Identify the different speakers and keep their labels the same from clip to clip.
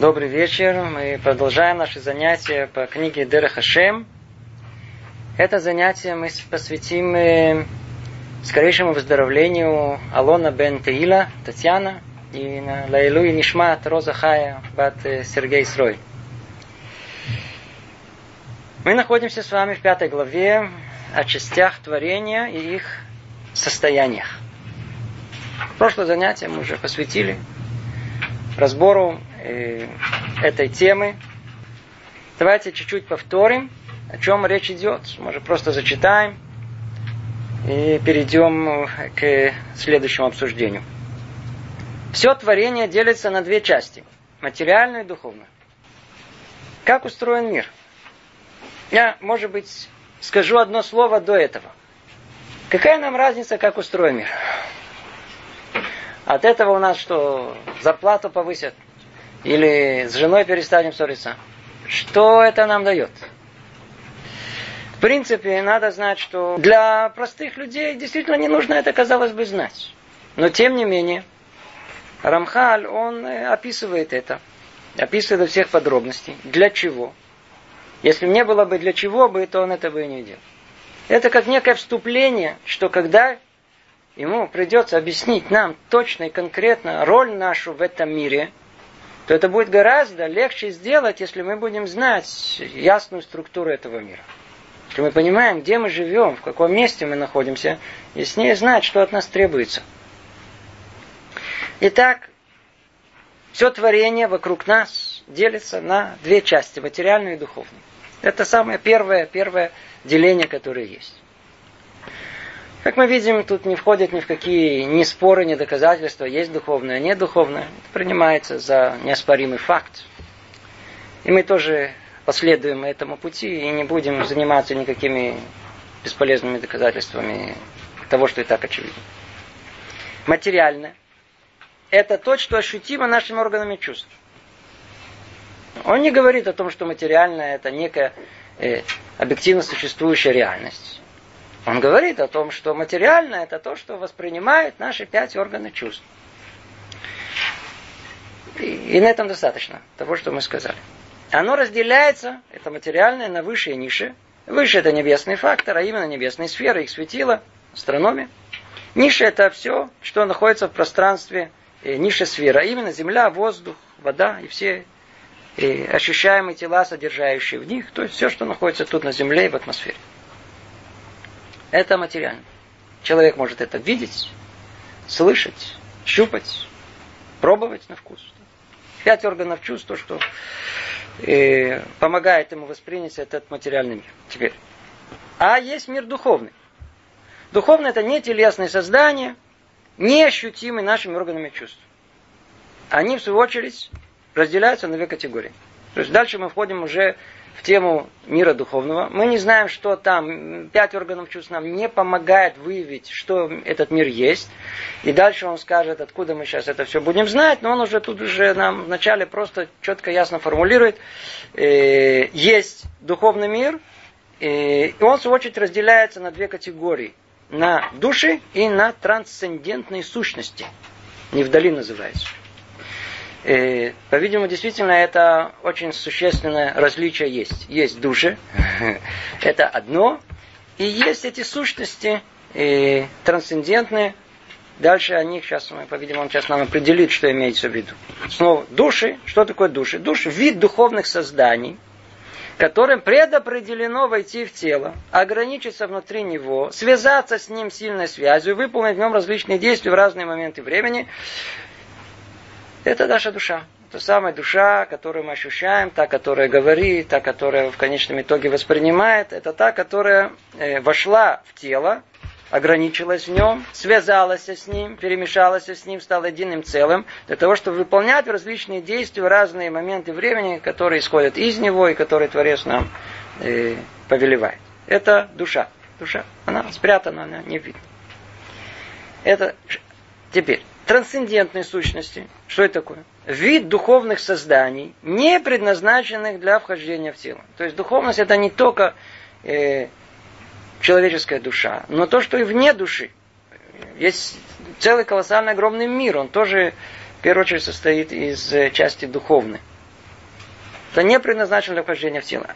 Speaker 1: Добрый вечер. Мы продолжаем наши занятия по книге Дера Хашем. Это занятие мы посвятим скорейшему выздоровлению Алона бен Теила, Татьяна, и Лайлу и Нишмат Роза Хая, бат э, Сергей Срой. Мы находимся с вами в пятой главе о частях творения и их состояниях. Прошлое занятие мы уже посвятили разбору э, этой темы. Давайте чуть-чуть повторим, о чем речь идет. Может, просто зачитаем и перейдем к следующему обсуждению. Все творение делится на две части. Материальное и духовное. Как устроен мир? Я, может быть, скажу одно слово до этого. Какая нам разница, как устроен мир? От этого у нас что, зарплату повысят? Или с женой перестанем ссориться? Что это нам дает? В принципе, надо знать, что для простых людей действительно не нужно это, казалось бы, знать. Но тем не менее, Рамхаль, он э, описывает это. Описывает во всех подробностей. Для чего? Если не было бы для чего бы, то он это бы и не делал. Это как некое вступление, что когда ему придется объяснить нам точно и конкретно роль нашу в этом мире, то это будет гораздо легче сделать, если мы будем знать ясную структуру этого мира. Если мы понимаем, где мы живем, в каком месте мы находимся, и с ней знать, что от нас требуется. Итак, все творение вокруг нас делится на две части, материальную и духовную. Это самое первое, первое деление, которое есть. Как мы видим, тут не входят ни в какие ни споры, ни доказательства, есть духовное, нет духовное. Это принимается за неоспоримый факт. И мы тоже последуем этому пути и не будем заниматься никакими бесполезными доказательствами того, что и так очевидно. Материальное – это то, что ощутимо нашими органами чувств. Он не говорит о том, что материальное – это некая э, объективно существующая реальность. Он говорит о том, что материальное это то, что воспринимает наши пять органов чувств. И, на этом достаточно того, что мы сказали. Оно разделяется, это материальное, на высшие ниши. Выше это небесный фактор, а именно небесные сферы, их светила, астрономия. Ниша это все, что находится в пространстве э, ниша сфера, а именно земля, воздух, вода и все э, ощущаемые тела, содержащие в них, то есть все, что находится тут на земле и в атмосфере. Это материально. Человек может это видеть, слышать, щупать, пробовать на вкус. Пять органов чувств, то, что э, помогает ему воспринять этот материальный мир. Теперь. А есть мир духовный. Духовный это не телесные создания, не ощутимые нашими органами чувств. Они, в свою очередь, разделяются на две категории. То есть дальше мы входим уже в тему мира духовного. Мы не знаем, что там. Пять органов чувств нам не помогает выявить, что этот мир есть. И дальше он скажет, откуда мы сейчас это все будем знать. Но он уже тут уже нам вначале просто четко, ясно формулирует. Э, есть духовный мир. Э, и он, в свою очередь, разделяется на две категории. На души и на трансцендентные сущности. Не вдали называется. И, по-видимому, действительно, это очень существенное различие есть. Есть души, это одно, и есть эти сущности и трансцендентные. Дальше о них сейчас, по-видимому, он сейчас нам определит, что имеется в виду. Снова, души. Что такое души? Души – вид духовных созданий, которым предопределено войти в тело, ограничиться внутри него, связаться с ним сильной связью, выполнить в нем различные действия в разные моменты времени, это наша душа. Это самая душа, которую мы ощущаем, та, которая говорит, та, которая в конечном итоге воспринимает. Это та, которая э, вошла в тело, ограничилась в нем, связалась с ним, перемешалась с ним, стала единым целым, для того, чтобы выполнять различные действия в разные моменты времени, которые исходят из него и которые Творец нам э, повелевает. Это душа. Душа. Она спрятана, она не видна. Это теперь трансцендентной сущности. Что это такое? Вид духовных созданий, не предназначенных для вхождения в тело. То есть духовность это не только э, человеческая душа, но то, что и вне души. Есть целый колоссальный огромный мир, он тоже в первую очередь состоит из э, части духовной. Это не предназначено для вхождения в тело.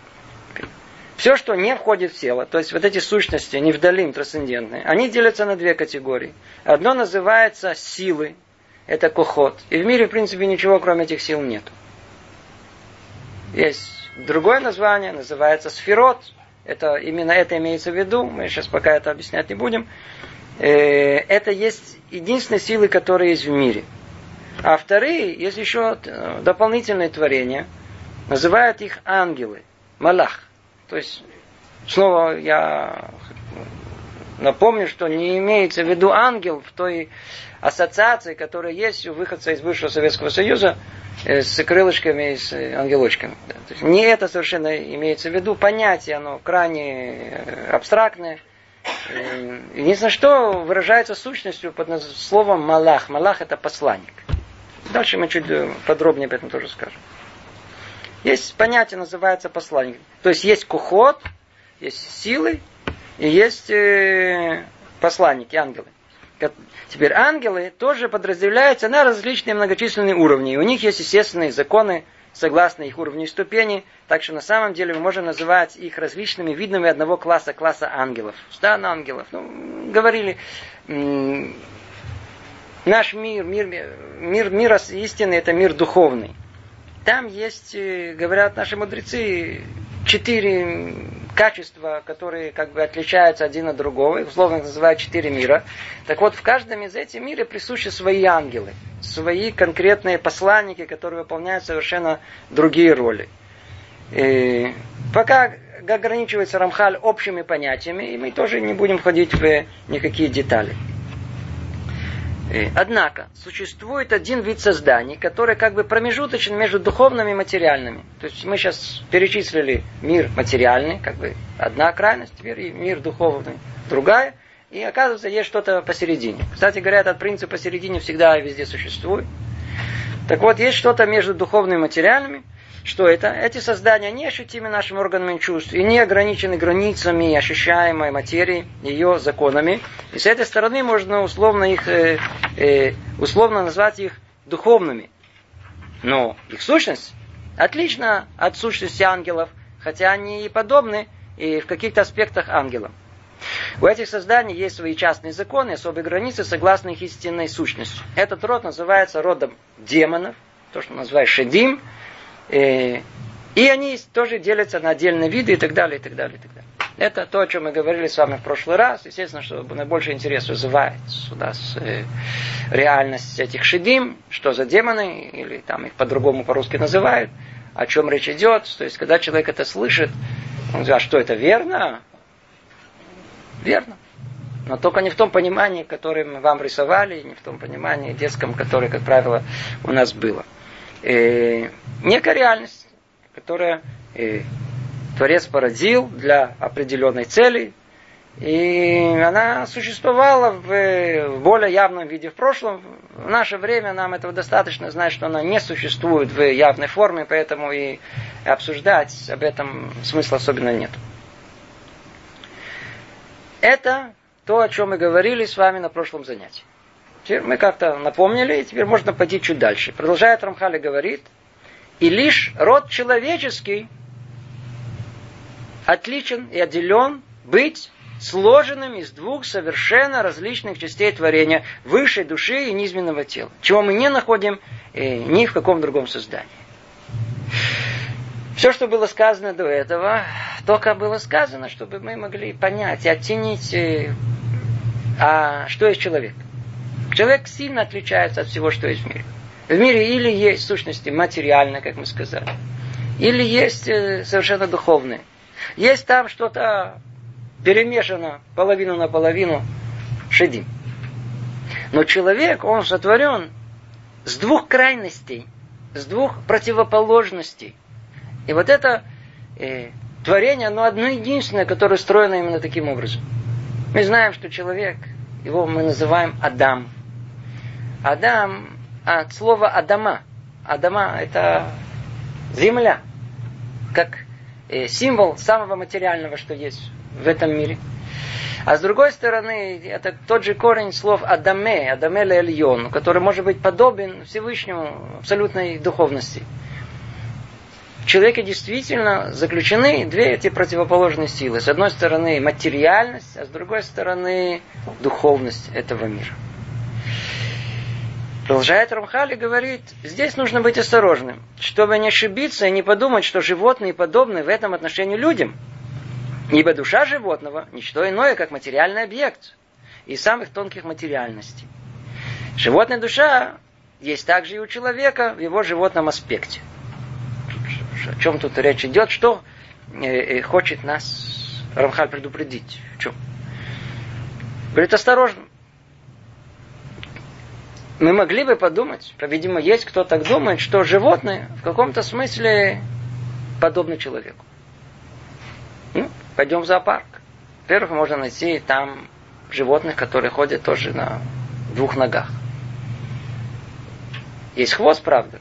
Speaker 1: Все, что не входит в тело, то есть вот эти сущности, не вдалим, трансцендентные, они делятся на две категории. Одно называется силы, это кохот. И в мире, в принципе, ничего, кроме этих сил, нет. Есть другое название, называется сферот. Это, именно это имеется в виду, мы сейчас пока это объяснять не будем. Э, это есть единственные силы, которые есть в мире. А вторые, есть еще дополнительные творения, называют их ангелы, малах. То есть, снова я напомню, что не имеется в виду ангел в той ассоциации, которая есть у выходца из бывшего Советского Союза э, с крылышками и с ангелочками. Не это совершенно имеется в виду. Понятие, оно крайне э, абстрактное. Э, единственное, что выражается сущностью под словом Малах. Малах это посланник. Дальше мы чуть подробнее об этом тоже скажем. Есть понятие, называется посланник. То есть есть кухот, есть силы, и есть э, посланники, ангелы. Теперь ангелы тоже подразделяются на различные многочисленные уровни. И у них есть естественные законы, согласно их уровню и ступени. Так что на самом деле мы можем называть их различными видами одного класса, класса ангелов. Стан ангелов. Ну, говорили, наш мир, мир, мир, мир истины, это мир духовный. Там есть, э, говорят наши мудрецы, четыре качества, которые как бы отличаются один от другого, их условно называют четыре мира. Так вот, в каждом из этих миров присущи свои ангелы, свои конкретные посланники, которые выполняют совершенно другие роли. И пока ограничивается Рамхаль общими понятиями, и мы тоже не будем входить в никакие детали. Э, однако, существует один вид созданий, который как бы промежуточен между духовными и материальными. То есть мы сейчас перечислили мир материальный, как бы одна крайность, теперь и мир духовный другая. И оказывается, есть что-то посередине. Кстати говоря, этот принцип посередине всегда и везде существует. Так вот, есть что-то между духовными и материальными – что это? Эти создания не ощутимы нашим органами чувств и не ограничены границами ощущаемой материи, ее законами. И с этой стороны можно условно их, э, э, условно назвать их духовными. Но их сущность отлична от сущности ангелов, хотя они и подобны и в каких-то аспектах ангелам. У этих созданий есть свои частные законы, особые границы, согласно их истинной сущности. Этот род называется родом демонов, то, что называют шедим, Э, и они тоже делятся на отдельные виды и так далее, и так далее, и так далее. Это то, о чем мы говорили с вами в прошлый раз. Естественно, что наибольший интерес вызывает у нас э, реальность этих шедим, что за демоны, или там их по-другому по-русски называют, о чем речь идет. То есть, когда человек это слышит, он говорит, а что это верно? Верно. Но только не в том понимании, которое мы вам рисовали, не в том понимании детском, которое, как правило, у нас было э, некая реальность, которая э, Творец породил для определенной цели, и она существовала в, в более явном виде в прошлом. В наше время нам этого достаточно знать, что она не существует в явной форме, поэтому и обсуждать об этом смысла особенно нет. Это то, о чем мы говорили с вами на прошлом занятии. Теперь мы как-то напомнили, и теперь можно пойти чуть дальше. Продолжает Рамхали говорит, и лишь род человеческий отличен и отделен быть сложенным из двух совершенно различных частей творения, высшей души и низменного тела, чего мы не находим э, ни в каком другом создании. Все, что было сказано до этого, только было сказано, чтобы мы могли понять и оценить, э, а что есть человек. Человек сильно отличается от всего, что есть в мире. В мире или есть сущности материальные, как мы сказали, или есть э, совершенно духовные. Есть там что-то перемешано половину на половину шедим. Но человек, он сотворен с двух крайностей, с двух противоположностей. И вот это э, творение, оно одно единственное, которое устроено именно таким образом. Мы знаем, что человек, его мы называем Адам. Адам от слова Адама. Адама это земля, как э, символ самого материального, что есть в этом мире. А с другой стороны, это тот же корень слов Адаме, Адаме Лельон, который может быть подобен Всевышнему абсолютной духовности. в человеке действительно заключены две эти противоположные силы. С одной стороны материальность, а с другой стороны духовность этого мира. Продолжает Рамхали говорит, здесь нужно быть осторожным, чтобы не ошибиться и не подумать, что животные подобны в этом отношении людям. Ибо душа животного – ничто иное, как материальный объект из самых тонких материальностей. Животная душа есть также и у человека в его животном аспекте. О чем тут речь идет? Что э, э, хочет нас Рамхаль предупредить? В чем? Говорит, осторожно мы могли бы подумать, по-видимому, есть кто так думает, что животные в каком-то смысле подобны человеку. Ну, пойдем в зоопарк. Во-первых, можно найти там животных, которые ходят тоже на двух ногах. Есть хвост, правда.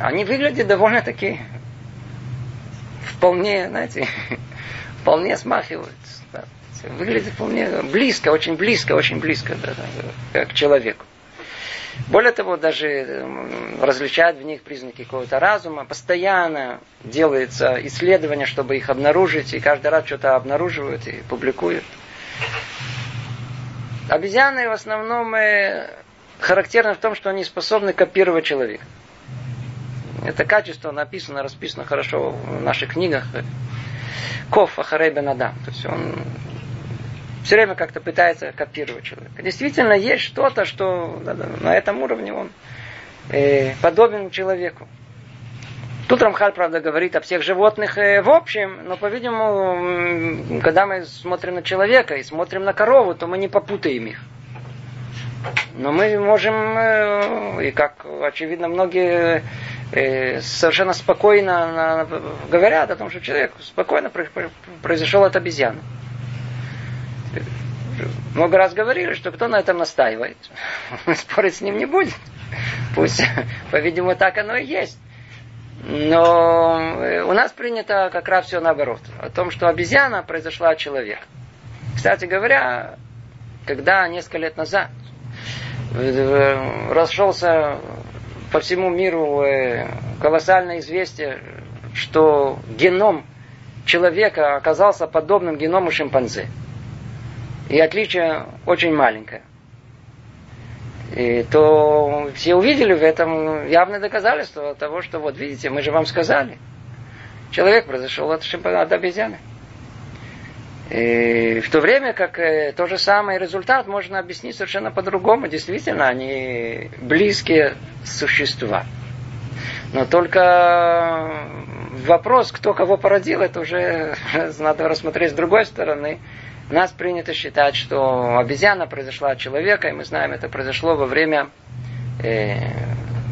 Speaker 1: Они выглядят довольно-таки вполне, знаете, вполне смахивают выглядит вполне близко, очень близко, очень близко да, да, к человеку. Более того, даже различают в них признаки какого-то разума. Постоянно делается исследование, чтобы их обнаружить, и каждый раз что-то обнаруживают и публикуют. Обезьяны в основном э, характерны в том, что они способны копировать человека. Это качество написано, расписано хорошо в наших книгах. Ков Ахарей Бенадам. То есть он все время как-то пытается копировать человека. Действительно, есть что-то, что на этом уровне он э, подобен человеку. Тут Рамхаль, правда, говорит о всех животных э, в общем, но, по-видимому, когда мы смотрим на человека и смотрим на корову, то мы не попутаем их. Но мы можем, э, и как очевидно многие э, совершенно спокойно говорят о том, что человек спокойно произошел от обезьяны много раз говорили, что кто на этом настаивает, спорить с ним не будет. Пусть, по-видимому, так оно и есть. Но у нас принято как раз все наоборот. О том, что обезьяна произошла от человека. Кстати говоря, когда несколько лет назад расшелся по всему миру э, колоссальное известие, что геном человека оказался подобным геному шимпанзе – и отличие очень маленькое. И то все увидели в этом явное доказательство того, что вот видите, мы же вам сказали. Человек произошел от, от обезьяны. И в то время как э, то же самое результат можно объяснить совершенно по-другому. Действительно, они близкие существа. Но только вопрос, кто кого породил, это уже надо рассмотреть с другой стороны. У нас принято считать, что обезьяна произошла от человека, и мы знаем, это произошло во время э,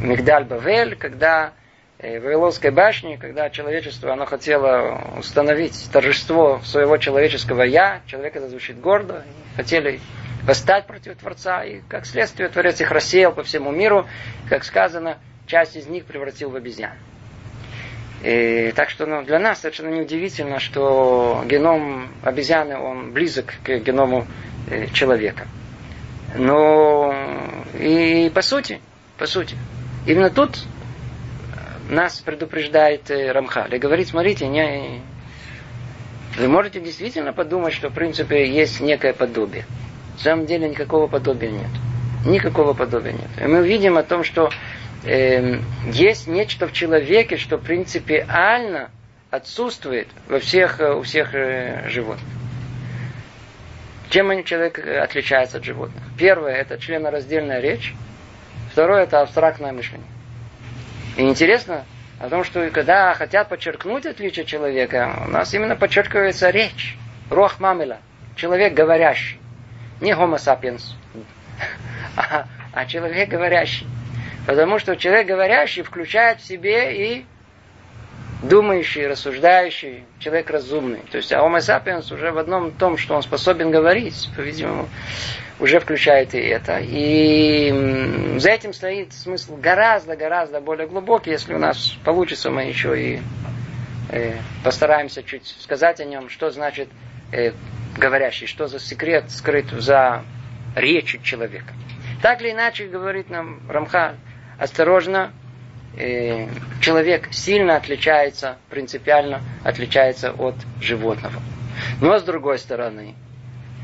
Speaker 1: Мигдаль-Бавель, когда э, Вавилонской башне, когда человечество оно хотело установить торжество своего человеческого «я», человек это звучит гордо, хотели восстать против Творца, и как следствие Творец их рассеял по всему миру, как сказано, часть из них превратил в обезьян. И, так что ну, для нас совершенно неудивительно, что геном обезьяны, он близок к геному э, человека. Но и по сути, по сути, именно тут нас предупреждает э, Рамхаль и говорит, смотрите, не, вы можете действительно подумать, что в принципе есть некое подобие. На самом деле никакого подобия нет. Никакого подобия нет. И мы видим о том, что э, есть нечто в человеке, что принципиально отсутствует во всех, э, у всех э, животных. Чем человек отличается от животных? Первое – это членораздельная речь. Второе – это абстрактное мышление. И интересно о том, что когда хотят подчеркнуть отличие человека, у нас именно подчеркивается речь. Рох мамила. Человек говорящий. Не homo sapiens, а, а человек говорящий. Потому что человек говорящий включает в себе и думающий, рассуждающий, человек разумный. То есть а Homo sapiens уже в одном том, что он способен говорить, по-видимому, уже включает и это. И за этим стоит смысл гораздо-гораздо более глубокий, если у нас получится, мы еще и э, постараемся чуть сказать о нем, что значит э, говорящий, что за секрет скрыт за речью человека. Так или иначе, говорит нам Рамха, осторожно, э, человек сильно отличается, принципиально отличается от животного. Но с другой стороны,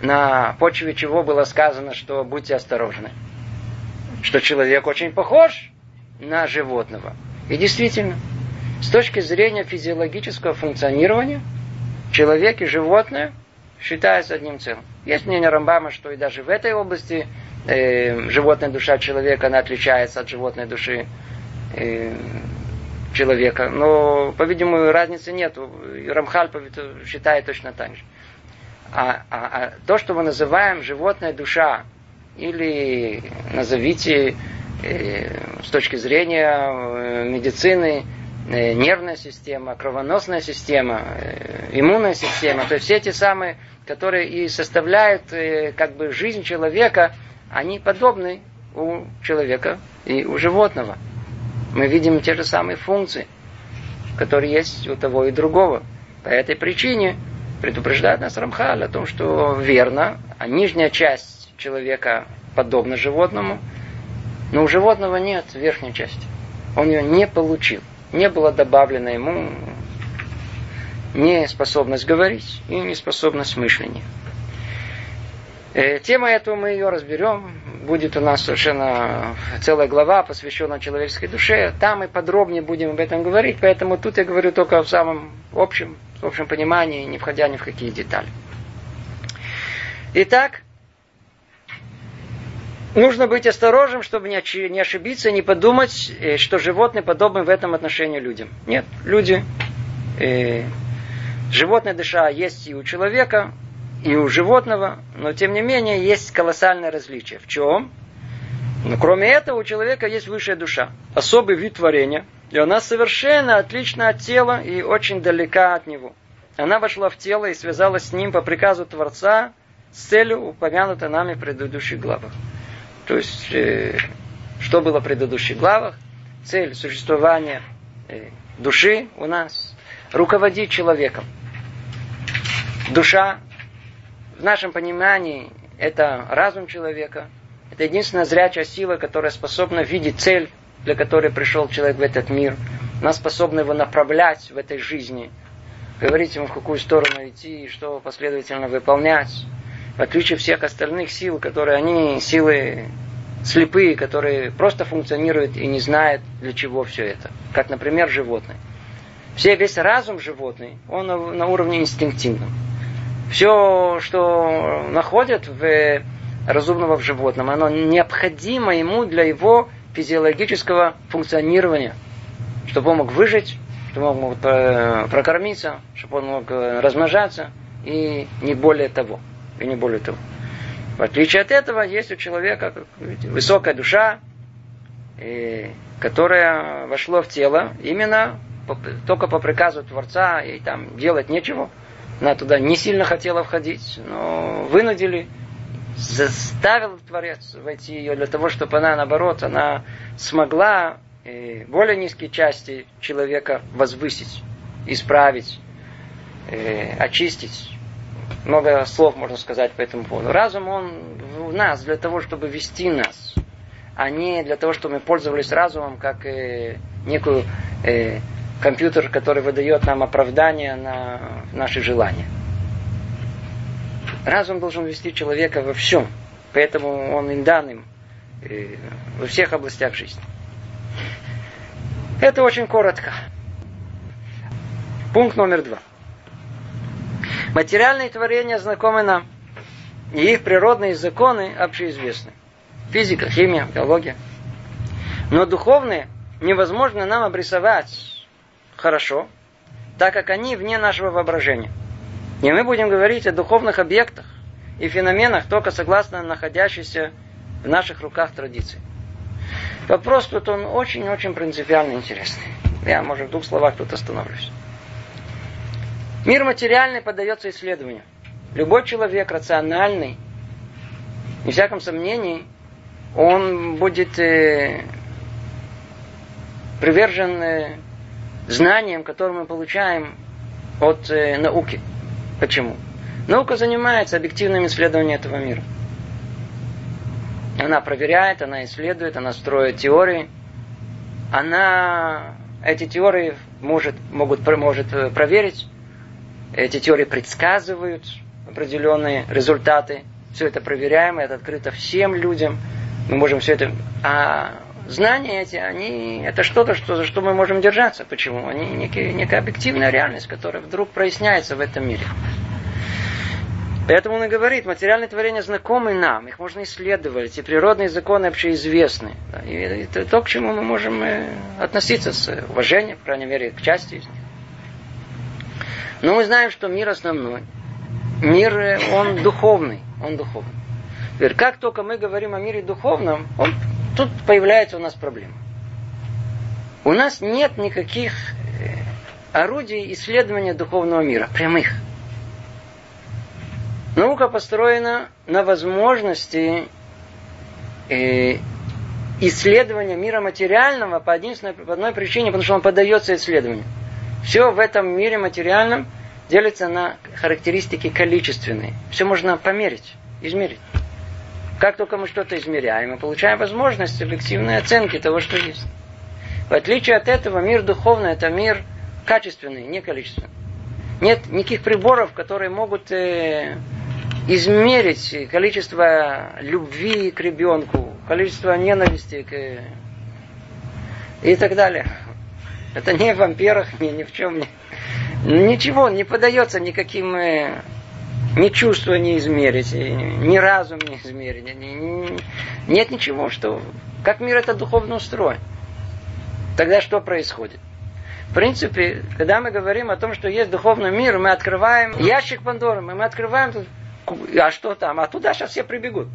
Speaker 1: на почве чего было сказано, что будьте осторожны. Что человек очень похож на животного. И действительно, с точки зрения физиологического функционирования, человек и животное считаются одним целым. Есть мнение Рамбама, что и даже в этой области э, животная душа человека, она отличается от животной души э, человека. Но, по-видимому, разницы нет. Рамхаль считает точно так же. А, а, а то, что мы называем животная душа, или назовите э, с точки зрения э, медицины э, нервная система, кровоносная система, э, иммунная система, то есть все эти самые, которые и составляют э, как бы жизнь человека, они подобны у человека и у животного. Мы видим те же самые функции, которые есть у того и другого. По этой причине предупреждает нас Рамхаль о том, что верно, а нижняя часть человека подобна животному, но у животного нет верхней части. Он ее не получил. Не было добавлено ему не способность говорить и не способность мышления. Э, тема эту мы ее разберем. Будет у нас совершенно целая глава, посвященная человеческой душе. Там мы подробнее будем об этом говорить, поэтому тут я говорю только в самом общем, в общем понимании, не входя ни в какие детали. Итак, нужно быть осторожным, чтобы не ошибиться, не подумать, э, что животные подобны в этом отношении людям. Нет, люди, э, животная душа есть и у человека, и у животного, но тем не менее есть колоссальное различие. В чем? Но кроме этого у человека есть высшая душа, особый вид творения, и она совершенно отлична от тела и очень далека от него. Она вошла в тело и связалась с ним по приказу Творца с целью, упомянутой нами в предыдущих главах. То есть, э, что было в предыдущих главах? Цель существования э, души у нас руководить человеком. Душа в нашем понимании это разум человека, это единственная зрячая сила, которая способна видеть цель, для которой пришел человек в этот мир. Она способна его направлять в этой жизни, говорить ему, в какую сторону идти, что последовательно выполнять. В отличие всех остальных сил, которые они силы слепые, которые просто функционируют и не знают, для чего все это. Как, например, животные. Все, весь разум животный, он на, на уровне инстинктивном все, что находят в разумного в животном, оно необходимо ему для его физиологического функционирования, чтобы он мог выжить, чтобы он мог прокормиться, чтобы он мог э, размножаться, и не более того. И не более того. В отличие от этого, есть у человека высокая душа, которая вошла в тело именно только по приказу Творца, и там делать нечего – она туда не сильно хотела входить, но вынудили, заставил Творец войти ее для того, чтобы она, наоборот, она смогла э, более низкие части человека возвысить, исправить, э, очистить. Много слов можно сказать по этому поводу. Разум, он в нас для того, чтобы вести нас, а не для того, чтобы мы пользовались разумом как э, некую компьютер, который выдает нам оправдание на наши желания. Разум должен вести человека во всем, поэтому он им э, во всех областях жизни. Это очень коротко. Пункт номер два. Материальные творения знакомы нам, и их природные законы общеизвестны. Физика, химия, биология. Но духовные невозможно нам обрисовать хорошо, так как они вне нашего воображения. И мы будем говорить о духовных объектах и феноменах только согласно находящейся в наших руках традиции. Вопрос тут он очень-очень принципиально интересный. Я, может, в двух словах тут остановлюсь. Мир материальный поддается исследованию. Любой человек рациональный, не всяком сомнении, он будет э, привержен э, знанием, которое мы получаем от э, науки. Почему? Наука занимается объективным исследованием этого мира. Она проверяет, она исследует, она строит теории. она эти теории может, могут, может проверить, эти теории предсказывают определенные результаты. Все это проверяемо, это открыто всем людям. Мы можем все это... А знания эти, они, это что-то, что, за что мы можем держаться. Почему? Они некие, некая объективная реальность, которая вдруг проясняется в этом мире. Поэтому он и говорит, материальные творения знакомы нам, их можно исследовать, и природные законы вообще известны. И это то, к чему мы можем э, относиться с уважением, по крайней мере, к части из них. Но мы знаем, что мир основной. Мир, э, он духовный. Он духовный. Теперь, как только мы говорим о мире духовном, он, тут появляется у нас проблема. У нас нет никаких э, орудий исследования духовного мира, прямых. Наука построена на возможности э, исследования мира материального по, единственной, по одной причине, потому что он поддается исследованию. Все в этом мире материальном делится на характеристики количественные. Все можно померить, измерить. Как только мы что-то измеряем, мы получаем возможность объективной оценки того, что есть. В отличие от этого, мир духовный – это мир качественный, не количественный. Нет никаких приборов, которые могут э, измерить количество любви к ребенку, количество ненависти к... и так далее. Это не в вампирах, ни, ни в чем не. Ничего не подается никаким э, ни чувства не измерить, ни разум не измерить. Ни, ни, нет ничего, что... Как мир это духовно устроен. Тогда что происходит? В принципе, когда мы говорим о том, что есть духовный мир, мы открываем ящик Пандоры, мы открываем а что там? А туда сейчас все прибегут.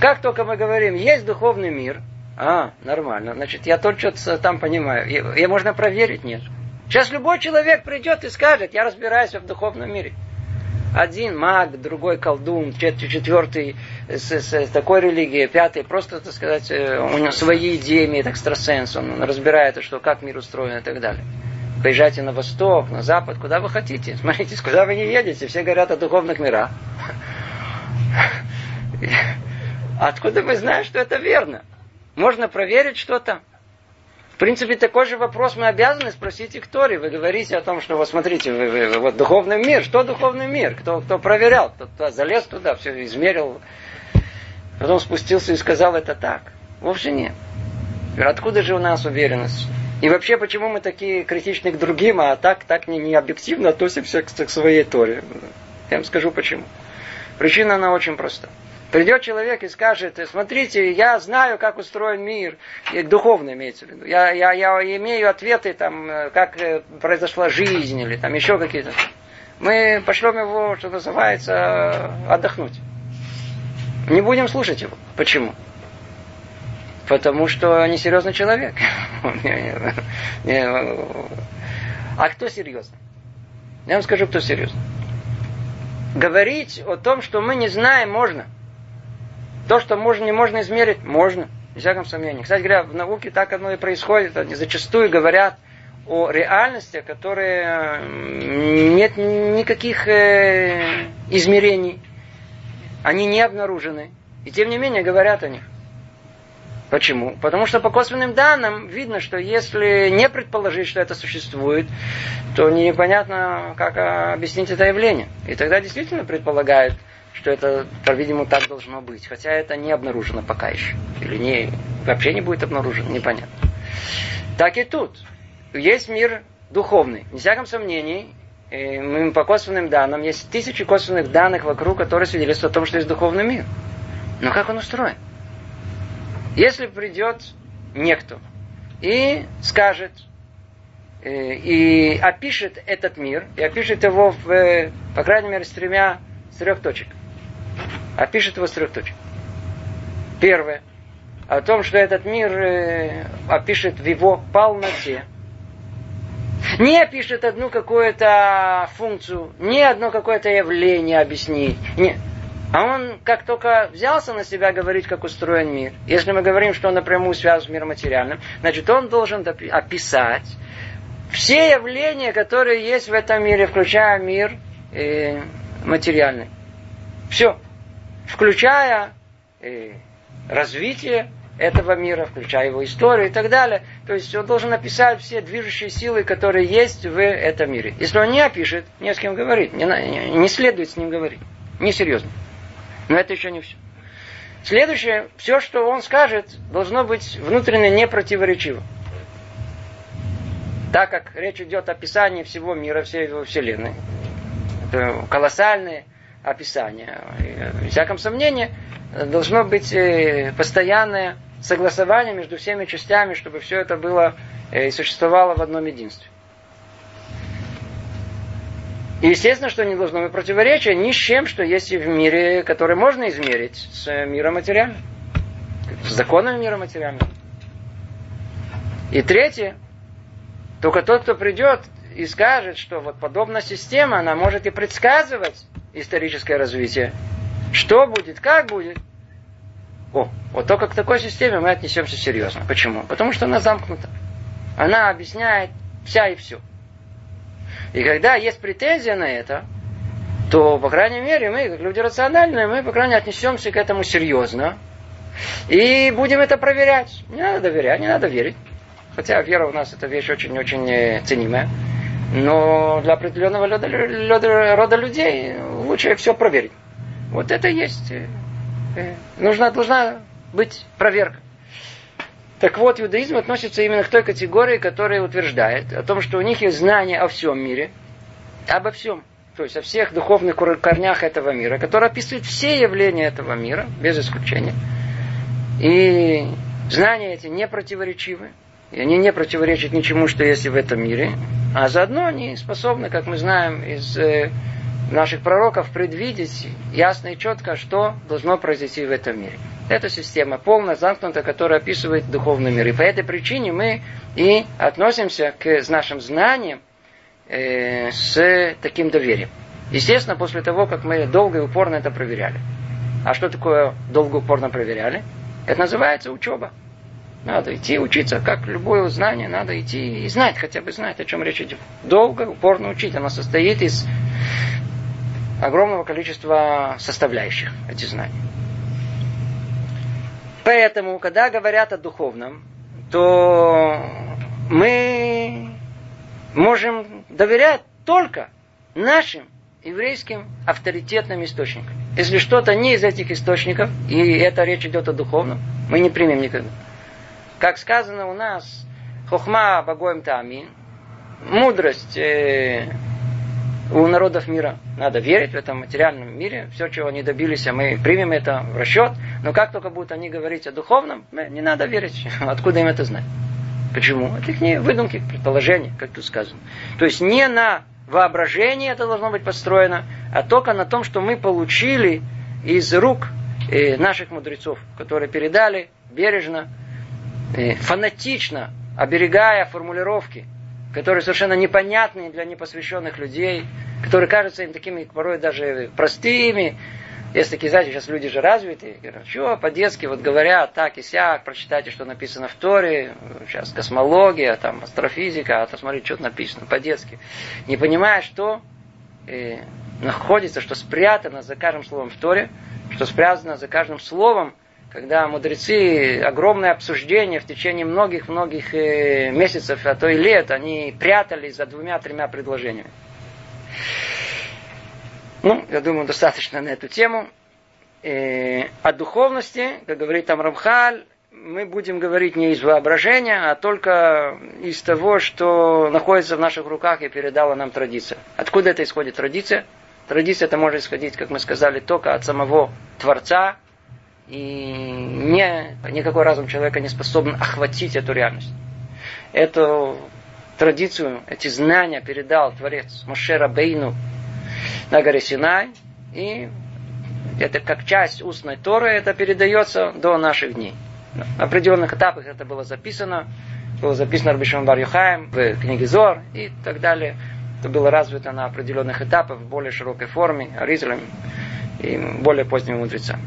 Speaker 1: Как только мы говорим, есть духовный мир, а, нормально, значит, я только что там понимаю. И, и можно проверить, нет. Сейчас любой человек придет и скажет, я разбираюсь в духовном мире. Один маг, другой колдун, четвертый с, с такой религией, пятый просто, так сказать, э, у него свои идеи имеет экстрасенс, он разбирает, что, как мир устроен и так далее. Поезжайте на восток, на запад, куда вы хотите. Смотрите, куда вы не едете. Все говорят о духовных мирах. Откуда мы знаем, что это верно? Можно проверить что-то. В принципе, такой же вопрос мы обязаны спросить их Тори. Вы говорите о том, что вот смотрите, вы, вы, вы, вот духовный мир. Что духовный мир? Кто, кто проверял? Кто, кто залез туда, все измерил. Потом спустился и сказал это так. Вовсе нет. Откуда же у нас уверенность? И вообще, почему мы такие критичны к другим, а так, так не, не объективно относимся к, к своей Торе? Я вам скажу почему. Причина, она очень проста. Придет человек и скажет, смотрите, я знаю, как устроен мир, и духовно имеется в виду. Я, я, я имею ответы, там, как э, произошла жизнь, или там еще какие-то. Мы пошлем его, что называется, отдохнуть. Не будем слушать его. Почему? Потому что несерьезный человек. А кто серьезный? Я вам скажу, кто серьезный. Говорить о том, что мы не знаем, можно. То, что можно, не можно измерить, можно. Без всяком сомнении. Кстати говоря, в науке так оно и происходит. Они зачастую говорят о реальности, которые нет никаких э, измерений. Они не обнаружены. И тем не менее говорят о них. Почему? Потому что по косвенным данным видно, что если не предположить, что это существует, то непонятно, как объяснить это явление. И тогда действительно предполагают, что это, по-видимому, так должно быть. Хотя это не обнаружено пока еще. Или не, вообще не будет обнаружено, непонятно. Так и тут. Есть мир духовный. Не всяком сомнении, мы по косвенным данным, есть тысячи косвенных данных вокруг, которые свидетельствуют о том, что есть духовный мир. Но как он устроен? Если придет некто и скажет, э, и опишет этот мир, и опишет его, в, э, по крайней мере, с тремя, с трех точек. Опишет его с трех точек. Первое. О том, что этот мир э, опишет в его полноте. Не опишет одну какую-то функцию, не одно какое-то явление объяснить. Нет. А он, как только взялся на себя говорить, как устроен мир, если мы говорим, что он напрямую связан с миром материальным, значит, он должен описать все явления, которые есть в этом мире, включая мир э, материальный. Все. Включая э, развитие этого мира, включая его историю и так далее. То есть он должен описать все движущие силы, которые есть в этом мире. Если он не опишет, не с кем говорить, не, не следует с ним говорить. Несерьезно. Но это еще не все. Следующее, все, что он скажет, должно быть внутренне непротиворечиво. Так как речь идет о описании всего мира, всей его вселенной. Это колоссальное описание. И, в всяком сомнении, должно быть э, постоянное согласование между всеми частями, чтобы все это было э, и существовало в одном единстве. И естественно, что не должно быть противоречия ни с чем, что есть в мире, который можно измерить с миром материальным. С законами мира материального. И третье, только тот, кто придет и скажет, что вот подобная система, она может и предсказывать историческое развитие. Что будет, как будет. О, вот только к такой системе мы отнесемся серьезно. Почему? Потому что она замкнута. Она объясняет вся и все. И когда есть претензия на это, то, по крайней мере, мы, как люди рациональные, мы, по крайней мере, отнесемся к этому серьезно. И будем это проверять. Не надо доверять, не надо верить. Хотя вера у нас это вещь очень-очень э, ценимая. Но для определенного рода, рода людей лучше все проверить. Вот это есть. Э, э, нужна, должна быть проверка. Так вот, иудаизм относится именно к той категории, которая утверждает о том, что у них есть знание о всем мире, обо всем, то есть о всех духовных корнях этого мира, который описывает все явления этого мира, без исключения. И знания эти не противоречивы, и они не противоречат ничему, что есть в этом мире, а заодно они способны, как мы знаем из э, наших пророков, предвидеть ясно и четко, что должно произойти в этом мире. Это система полная, замкнутая, которая описывает духовный мир. И по этой причине мы и относимся к нашим знаниям э, с таким доверием. Естественно, после того, как мы долго и упорно это проверяли. А что такое долго и упорно проверяли? Это называется учеба. Надо идти учиться, как любое знание, надо идти и знать, хотя бы знать, о чем речь идет. Долго, упорно учить. Оно состоит из огромного количества составляющих, эти знания. Поэтому, когда говорят о духовном, то мы можем доверять только нашим еврейским авторитетным источникам. Если что-то не из этих источников, и это речь идет о духовном, мы не примем никогда. Как сказано у нас, хохма богоем тамин, мудрость э, у народов мира. Надо верить в этом материальном мире. Все, чего они добились, мы примем это в расчет. Но как только будут они говорить о духовном, не надо верить. Откуда им это знать? Почему? Это их не выдумки, предположения, как тут сказано. То есть не на воображении это должно быть построено, а только на том, что мы получили из рук э, наших мудрецов, которые передали бережно, э, фанатично, оберегая формулировки которые совершенно непонятные для непосвященных людей, которые кажутся им такими порой даже простыми. Есть такие, знаете, сейчас люди же развитые, говорят, что по-детски вот говорят так и сяк, прочитайте, что написано в Торе, сейчас космология, там астрофизика, а то смотрите, что написано по-детски. Не понимая, что э, находится, что спрятано за каждым словом в Торе, что спрятано за каждым словом – когда мудрецы, огромное обсуждение в течение многих-многих э, месяцев, а то и лет, они прятались за двумя-тремя предложениями. Ну, я думаю, достаточно на эту тему. Э, о духовности, как говорит там Рамхаль, мы будем говорить не из воображения, а только из того, что находится в наших руках и передала нам традиция. Откуда это исходит традиция? Традиция это может исходить, как мы сказали, только от самого Творца, и не, никакой разум человека не способен охватить эту реальность. Эту традицию, эти знания передал Творец Мошера Бейну на горе Синай. И это как часть устной Торы, это передается до наших дней. На определенных этапах это было записано. Было записано Рабишем Бар в книге Зор и так далее. Это было развито на определенных этапах в более широкой форме, Аризалем и более поздними мудрецами.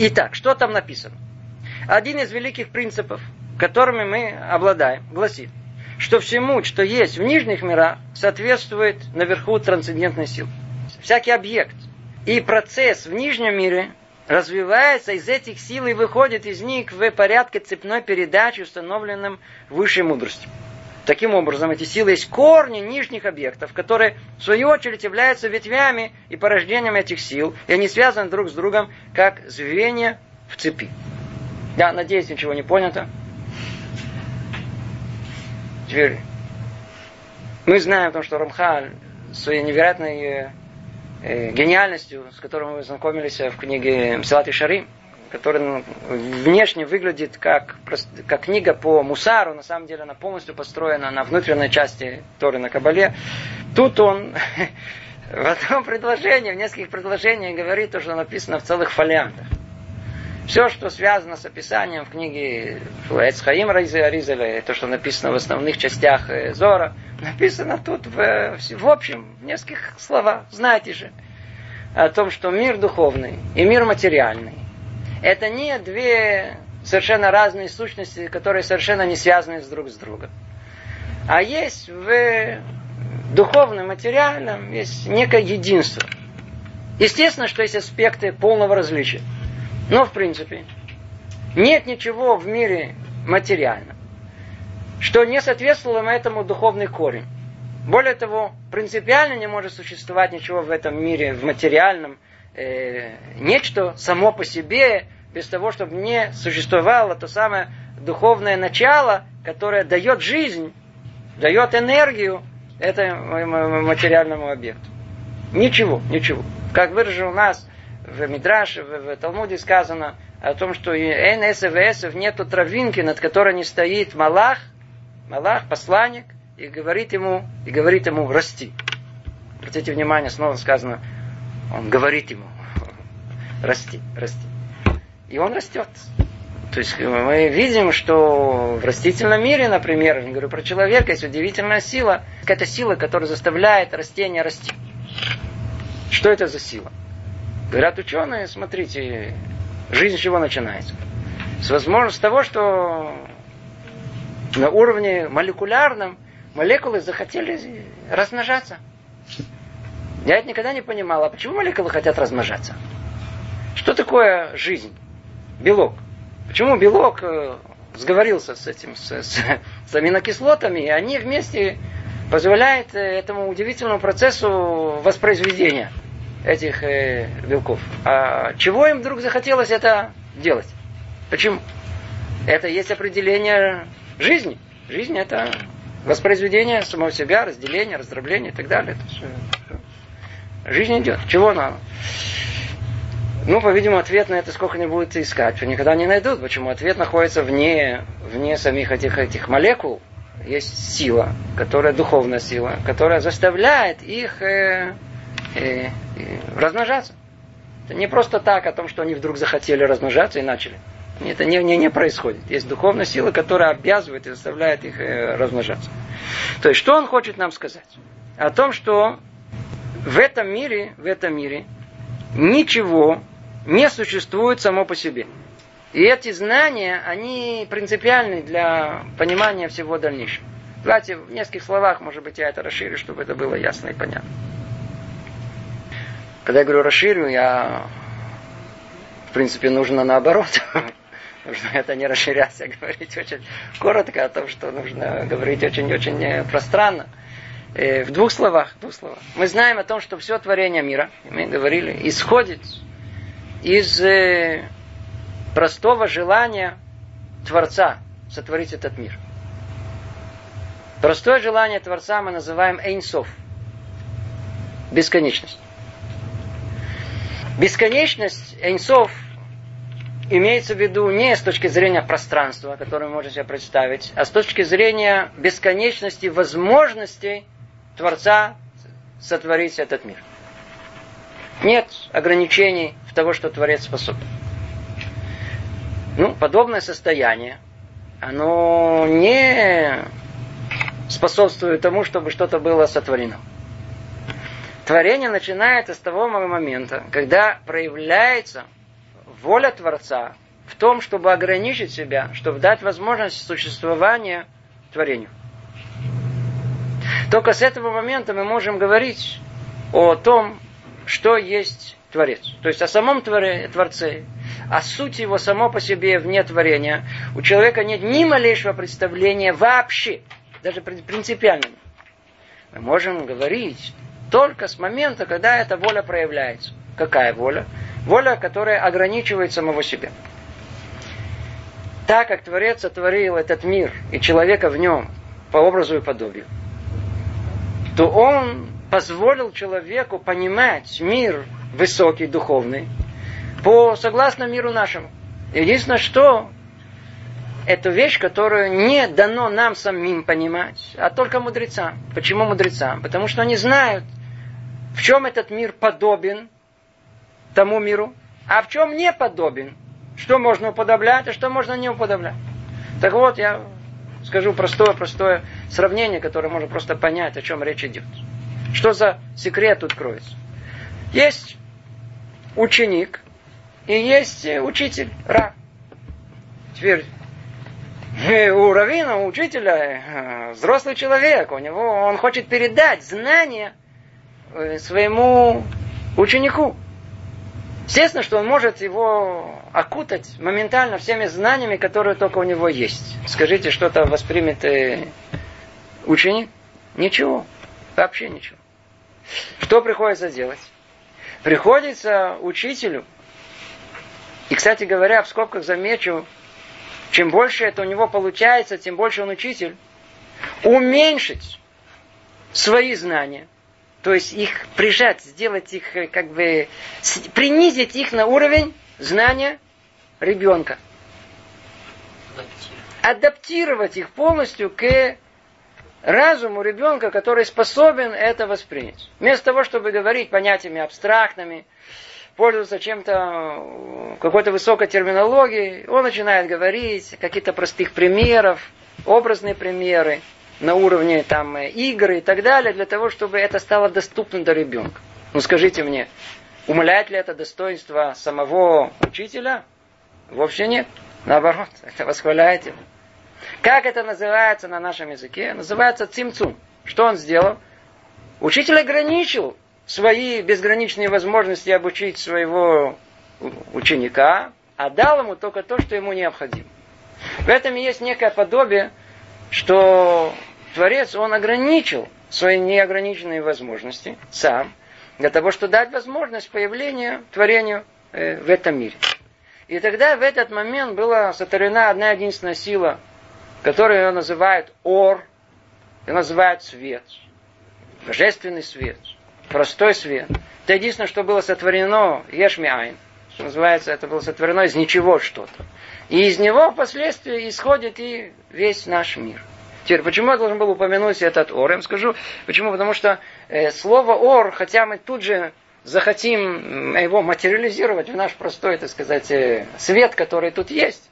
Speaker 1: Итак, что там написано? Один из великих принципов, которыми мы обладаем, гласит, что всему, что есть в нижних мирах, соответствует наверху трансцендентной силы. Всякий объект и процесс в нижнем мире развивается из этих сил и выходит из них в порядке цепной передачи, установленным высшей мудростью. Таким образом, эти силы есть корни нижних объектов, которые, в свою очередь, являются ветвями и порождением этих сил, и они связаны друг с другом, как звенья в цепи. Я надеюсь, ничего не понято. Теперь мы знаем о том, что Рамхаль своей невероятной э, э, гениальностью, с которой мы знакомились в книге Мсилат и Шарим, которая ну, внешне выглядит как, как книга по Мусару, на самом деле она полностью построена на внутренней части Торы на Кабале. Тут он в одном предложении, в нескольких предложениях говорит то, что написано в целых фолиантах. Все, что связано с описанием в книге Эцхаим Аризеля, то, что написано в основных частях э, Зора, написано тут в, в общем, в нескольких словах. Знаете же, о том, что мир духовный и мир материальный это не две совершенно разные сущности, которые совершенно не связаны друг с другом. А есть в духовном, материальном, есть некое единство. Естественно, что есть аспекты полного различия. Но, в принципе, нет ничего в мире материальном, что не соответствовало этому духовный корень. Более того, принципиально не может существовать ничего в этом мире, в материальном, э, нечто само по себе, без того, чтобы не существовало то самое духовное начало, которое дает жизнь, дает энергию этому материальному объекту. Ничего, ничего. Как выражено у нас в Мидраше, в, в Талмуде сказано о том, что НСВС нету травинки, над которой не стоит Малах, Малах, посланник, и говорит ему, и говорит ему расти. Обратите внимание, снова сказано, он говорит ему, расти, расти. И он растет. То есть мы видим, что в растительном мире, например, я говорю про человека, есть удивительная сила, какая-то сила, которая заставляет растение расти. Что это за сила? Говорят ученые, смотрите, жизнь с чего начинается? С возможности того, что на уровне молекулярном молекулы захотели размножаться. Я это никогда не понимал. А почему молекулы хотят размножаться? Что такое жизнь? Белок. Почему белок э, сговорился с этим, с, с, с аминокислотами, и они вместе позволяют э, этому удивительному процессу воспроизведения этих э, белков. А чего им вдруг захотелось это делать? Почему? Это есть определение жизни. Жизнь это воспроизведение самого себя, разделение, раздробление и так далее. Это все. Жизнь идет. Чего она? Ну, по-видимому, ответ на это сколько они будут искать, никогда не найдут. Почему? Ответ находится вне, вне самих этих, этих молекул. Есть сила, которая духовная сила, которая заставляет их э, э, э, размножаться. Это не просто так о том, что они вдруг захотели размножаться и начали. Это не, не, не происходит. Есть духовная сила, которая обязывает и заставляет их э, размножаться. То есть, что он хочет нам сказать? О том, что в этом мире, в этом мире ничего не существует само по себе. И эти знания, они принципиальны для понимания всего дальнейшего. Давайте в нескольких словах, может быть, я это расширю, чтобы это было ясно и понятно. Когда я говорю расширю, я, в принципе, нужно наоборот. нужно это не расширяться, а говорить очень коротко о том, что нужно говорить очень-очень пространно. Э, в двух словах, в двух словах. Мы знаем о том, что все творение мира, мы говорили, исходит из э, простого желания Творца сотворить этот мир. Простое желание Творца мы называем Эйнсов. Бесконечность. Бесконечность Эйнсов имеется в виду не с точки зрения пространства, которое вы можете себе представить, а с точки зрения бесконечности возможностей Творца сотворить этот мир. Нет ограничений в того, что Творец способен. Ну, подобное состояние, оно не способствует тому, чтобы что-то было сотворено. Творение начинается с того момента, когда проявляется воля Творца в том, чтобы ограничить себя, чтобы дать возможность существования творению. Только с этого момента мы можем говорить о том, что есть Творец. То есть о самом творе, Творце, о сути его само по себе вне творения, у человека нет ни малейшего представления вообще, даже принципиального. Мы можем говорить только с момента, когда эта воля проявляется. Какая воля? Воля, которая ограничивает самого себя. Так как Творец сотворил этот мир и человека в нем по образу и подобию, то он позволил человеку понимать мир высокий, духовный, по согласно миру нашему. Единственное, что эту вещь, которую не дано нам самим понимать, а только мудрецам. Почему мудрецам? Потому что они знают, в чем этот мир подобен тому миру, а в чем не подобен. Что можно уподоблять, а что можно не уподоблять. Так вот, я скажу простое-простое сравнение, которое можно просто понять, о чем речь идет. Что за секрет тут кроется? Есть ученик и есть учитель, Ра. Теперь э, у равина, у учителя, э, взрослый человек, у него, он хочет передать знания э, своему ученику. Естественно, что он может его окутать моментально всеми знаниями, которые только у него есть. Скажите, что-то воспримет ученик? Ничего. Вообще ничего. Что приходится делать? Приходится учителю, и, кстати говоря, в скобках замечу, чем больше это у него получается, тем больше он учитель, уменьшить свои знания – то есть их прижать, сделать их э, как бы, принизить их на уровень знания ребенка. Адаптировать их полностью к разуму ребенка, который способен это воспринять. Вместо того, чтобы говорить понятиями абстрактными, пользоваться чем-то, какой-то высокой терминологией, он начинает говорить какие-то простых примеров, образные примеры, на уровне там, э, игры и так далее, для того, чтобы это стало доступно для ребенка. Ну скажите мне, умаляет ли это достоинство самого учителя? Вовсе нет. Наоборот, это восхваляет его. Как это называется на нашем языке? Называется цимцум. Что он сделал? Учитель ограничил свои безграничные возможности обучить своего ученика, а дал ему только то, что ему необходимо. В этом есть некое подобие, что Творец, он ограничил свои неограниченные возможности сам, для того, чтобы дать возможность появлению, творению э, в этом мире. И тогда в этот момент была сотворена одна единственная сила, которую ее называют Ор, ее называют свет. Божественный свет, простой свет. Это единственное, что было сотворено Ешмиайн, что называется, это было сотворено из ничего что-то. И из него впоследствии исходит и весь наш мир. Теперь, почему я должен был упомянуть этот ор? Я вам скажу, почему? Потому что э, слово ор, хотя мы тут же захотим его материализировать в наш простой, так сказать, э, свет, который тут есть.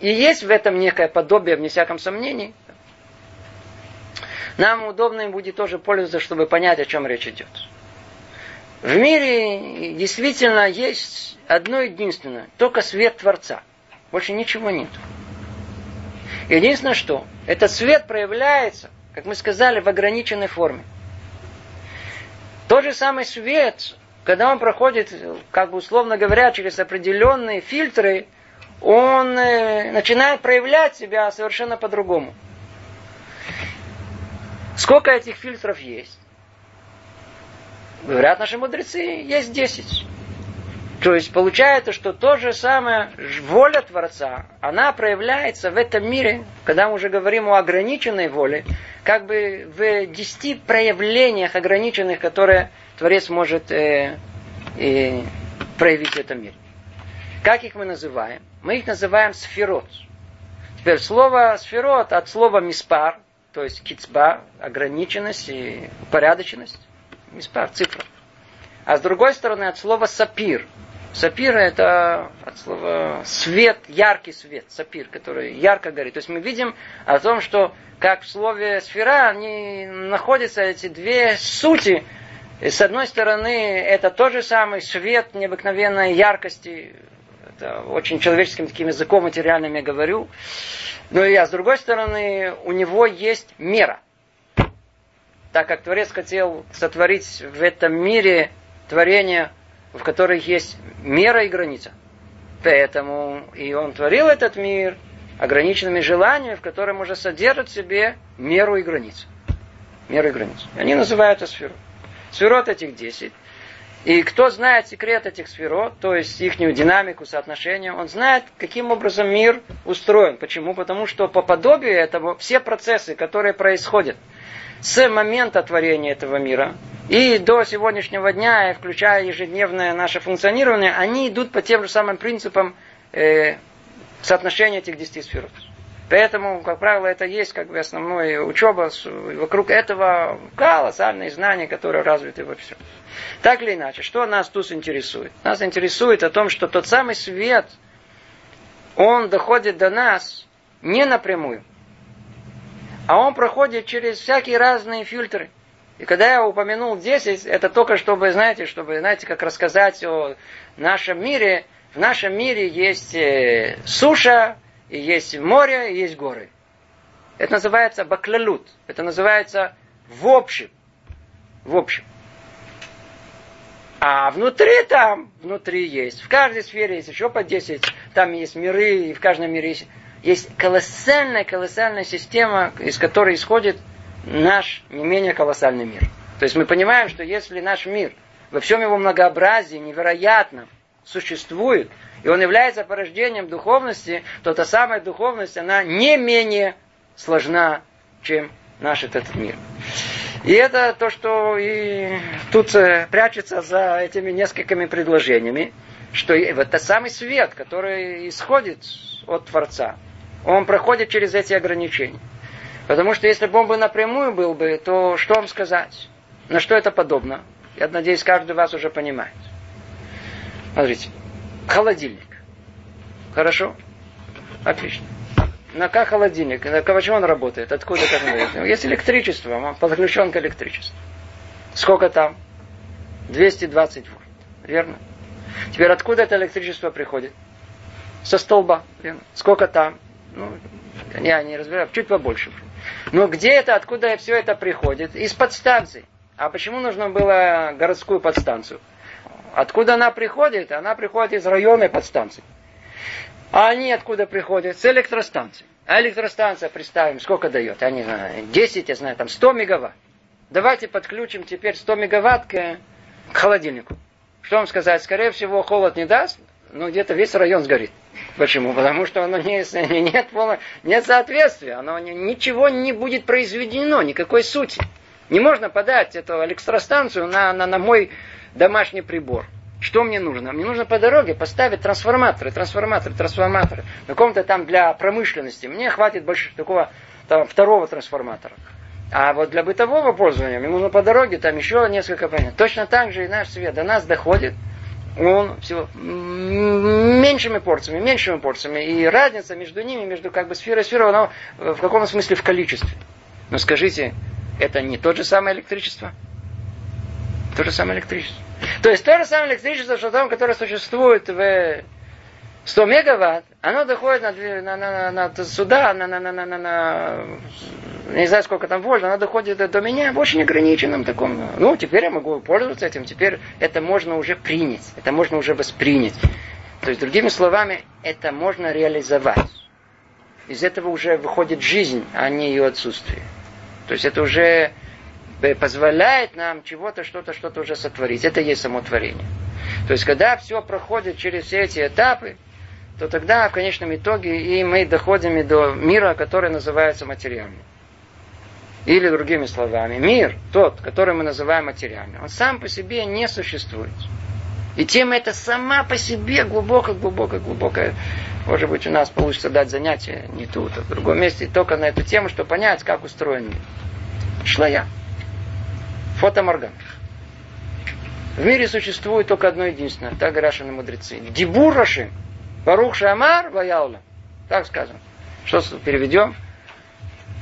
Speaker 1: И есть в этом некое подобие, вне всяком сомнении. Нам удобно им будет тоже пользоваться, чтобы понять, о чем речь идет. В мире действительно есть одно единственное, только свет Творца. Больше ничего нет. Единственное, что этот свет проявляется, как мы сказали, в ограниченной форме. Тот же самый свет, когда он проходит, как бы условно говоря, через определенные фильтры, он э, начинает проявлять себя совершенно по-другому. Сколько этих фильтров есть? Говорят наши мудрецы, есть десять. То есть получается, что то же самое воля Творца, она проявляется в этом мире, когда мы уже говорим о ограниченной воле, как бы в десяти проявлениях ограниченных, которые Творец может э, э, проявить в этом мире. Как их мы называем? Мы их называем сферот. Теперь слово сферот от слова миспар, то есть кицба, ограниченность и упорядоченность. Миспар, цифра. А с другой стороны от слова сапир, Сапир это от слова свет, яркий свет, сапир, который ярко горит. То есть мы видим о том, что как в слове сфера они находятся эти две сути. И с одной стороны, это тот же самый свет необыкновенной яркости. Это очень человеческим таким языком материальным я говорю. Но и а с другой стороны, у него есть мера. Так как Творец хотел сотворить в этом мире творение в которых есть мера и граница. Поэтому и он творил этот мир ограниченными желаниями, в котором уже содержит в себе меру и границу. Меру и границу. Они называют это сферу. Сферот этих десять. И кто знает секрет этих сферот, то есть их динамику, соотношение, он знает, каким образом мир устроен. Почему? Потому что по подобию этого все процессы, которые происходят с момента творения этого мира и до сегодняшнего дня, включая ежедневное наше функционирование, они идут по тем же самым принципам э, соотношения этих десяти сферот. Поэтому, как правило, это есть как бы основная учеба. Вокруг этого колоссальные знания, которые развиты во всем. Так или иначе, что нас тут интересует? Нас интересует о том, что тот самый свет, он доходит до нас не напрямую, а он проходит через всякие разные фильтры. И когда я упомянул 10, это только чтобы, знаете, чтобы, знаете, как рассказать о нашем мире. В нашем мире есть э, суша, и есть море, и есть горы. Это называется баклалут. Это называется в общем. В общем. А внутри там, внутри есть. В каждой сфере есть еще по 10. Там есть миры, и в каждом мире есть, есть колоссальная, колоссальная система, из которой исходит наш не менее колоссальный мир. То есть мы понимаем, что если наш мир во всем его многообразии невероятно существует, и он является порождением духовности, то та самая духовность, она не менее сложна, чем наш этот мир. И это то, что и тут э, прячется за этими несколькими предложениями, что это самый свет, который исходит от Творца, он проходит через эти ограничения. Потому что если бы он бы напрямую был бы, то что вам сказать? На что это подобно? Я надеюсь, каждый вас уже понимает. Смотрите, холодильник. Хорошо? Отлично. На как холодильник? На почему он работает? Откуда как он работает? Есть электричество, подключен к электричеству. Сколько там? 220 вольт. Верно? Теперь откуда это электричество приходит? Со столба. Верно? Сколько там? Ну, я не разбираю, чуть побольше. Но где это, откуда все это приходит? Из подстанций. А почему нужно было городскую подстанцию? Откуда она приходит? Она приходит из районной подстанции. А они откуда приходят? С электростанции. А электростанция, представим, сколько дает? Я не знаю, 10, я знаю, там 100 мегаватт. Давайте подключим теперь 100 мегаватт к, к холодильнику. Что вам сказать? Скорее всего, холод не даст, но где-то весь район сгорит. Почему? Потому что оно не, нет, нет соответствия, оно ничего не будет произведено, никакой сути. Не можно подать эту электростанцию на, на, на мой домашний прибор. Что мне нужно? Мне нужно по дороге поставить трансформаторы, трансформаторы, трансформаторы. На каком-то там для промышленности. Мне хватит больше такого там, второго трансформатора. А вот для бытового пользования мне нужно по дороге там еще несколько понятий. Точно так же и наш свет до нас доходит. Он всего меньшими порциями, меньшими порциями. И разница между ними, между как бы сферой и сферой, она в каком смысле в количестве. Но скажите, это не тот же самое электричество? То же самое электричество. То есть то же самое электричество, что там, которое существует в 100 мегаватт, оно доходит на, на, на, на, на сюда, на, на, на, на, на, на, не знаю сколько там вольт, оно доходит до меня в очень ограниченном таком. Ну, теперь я могу пользоваться этим, теперь это можно уже принять, это можно уже воспринять. То есть, другими словами, это можно реализовать. Из этого уже выходит жизнь, а не ее отсутствие. То есть это уже позволяет нам чего-то, что-то, что-то уже сотворить. Это и есть само творение. То есть, когда все проходит через все эти этапы, то тогда в конечном итоге и мы доходим до мира, который называется материальным. Или другими словами, мир, тот, который мы называем материальным, он сам по себе не существует. И тема это сама по себе глубоко, глубоко, глубоко. Может быть, у нас получится дать занятие не тут, а в другом месте, только на эту тему, чтобы понять, как устроен мир. Шла я. Фотоморган. В мире существует только одно единственное, так говорят мудрецы. Дибураши, Барух Шамар Ваяула. Так сказано. Что переведем?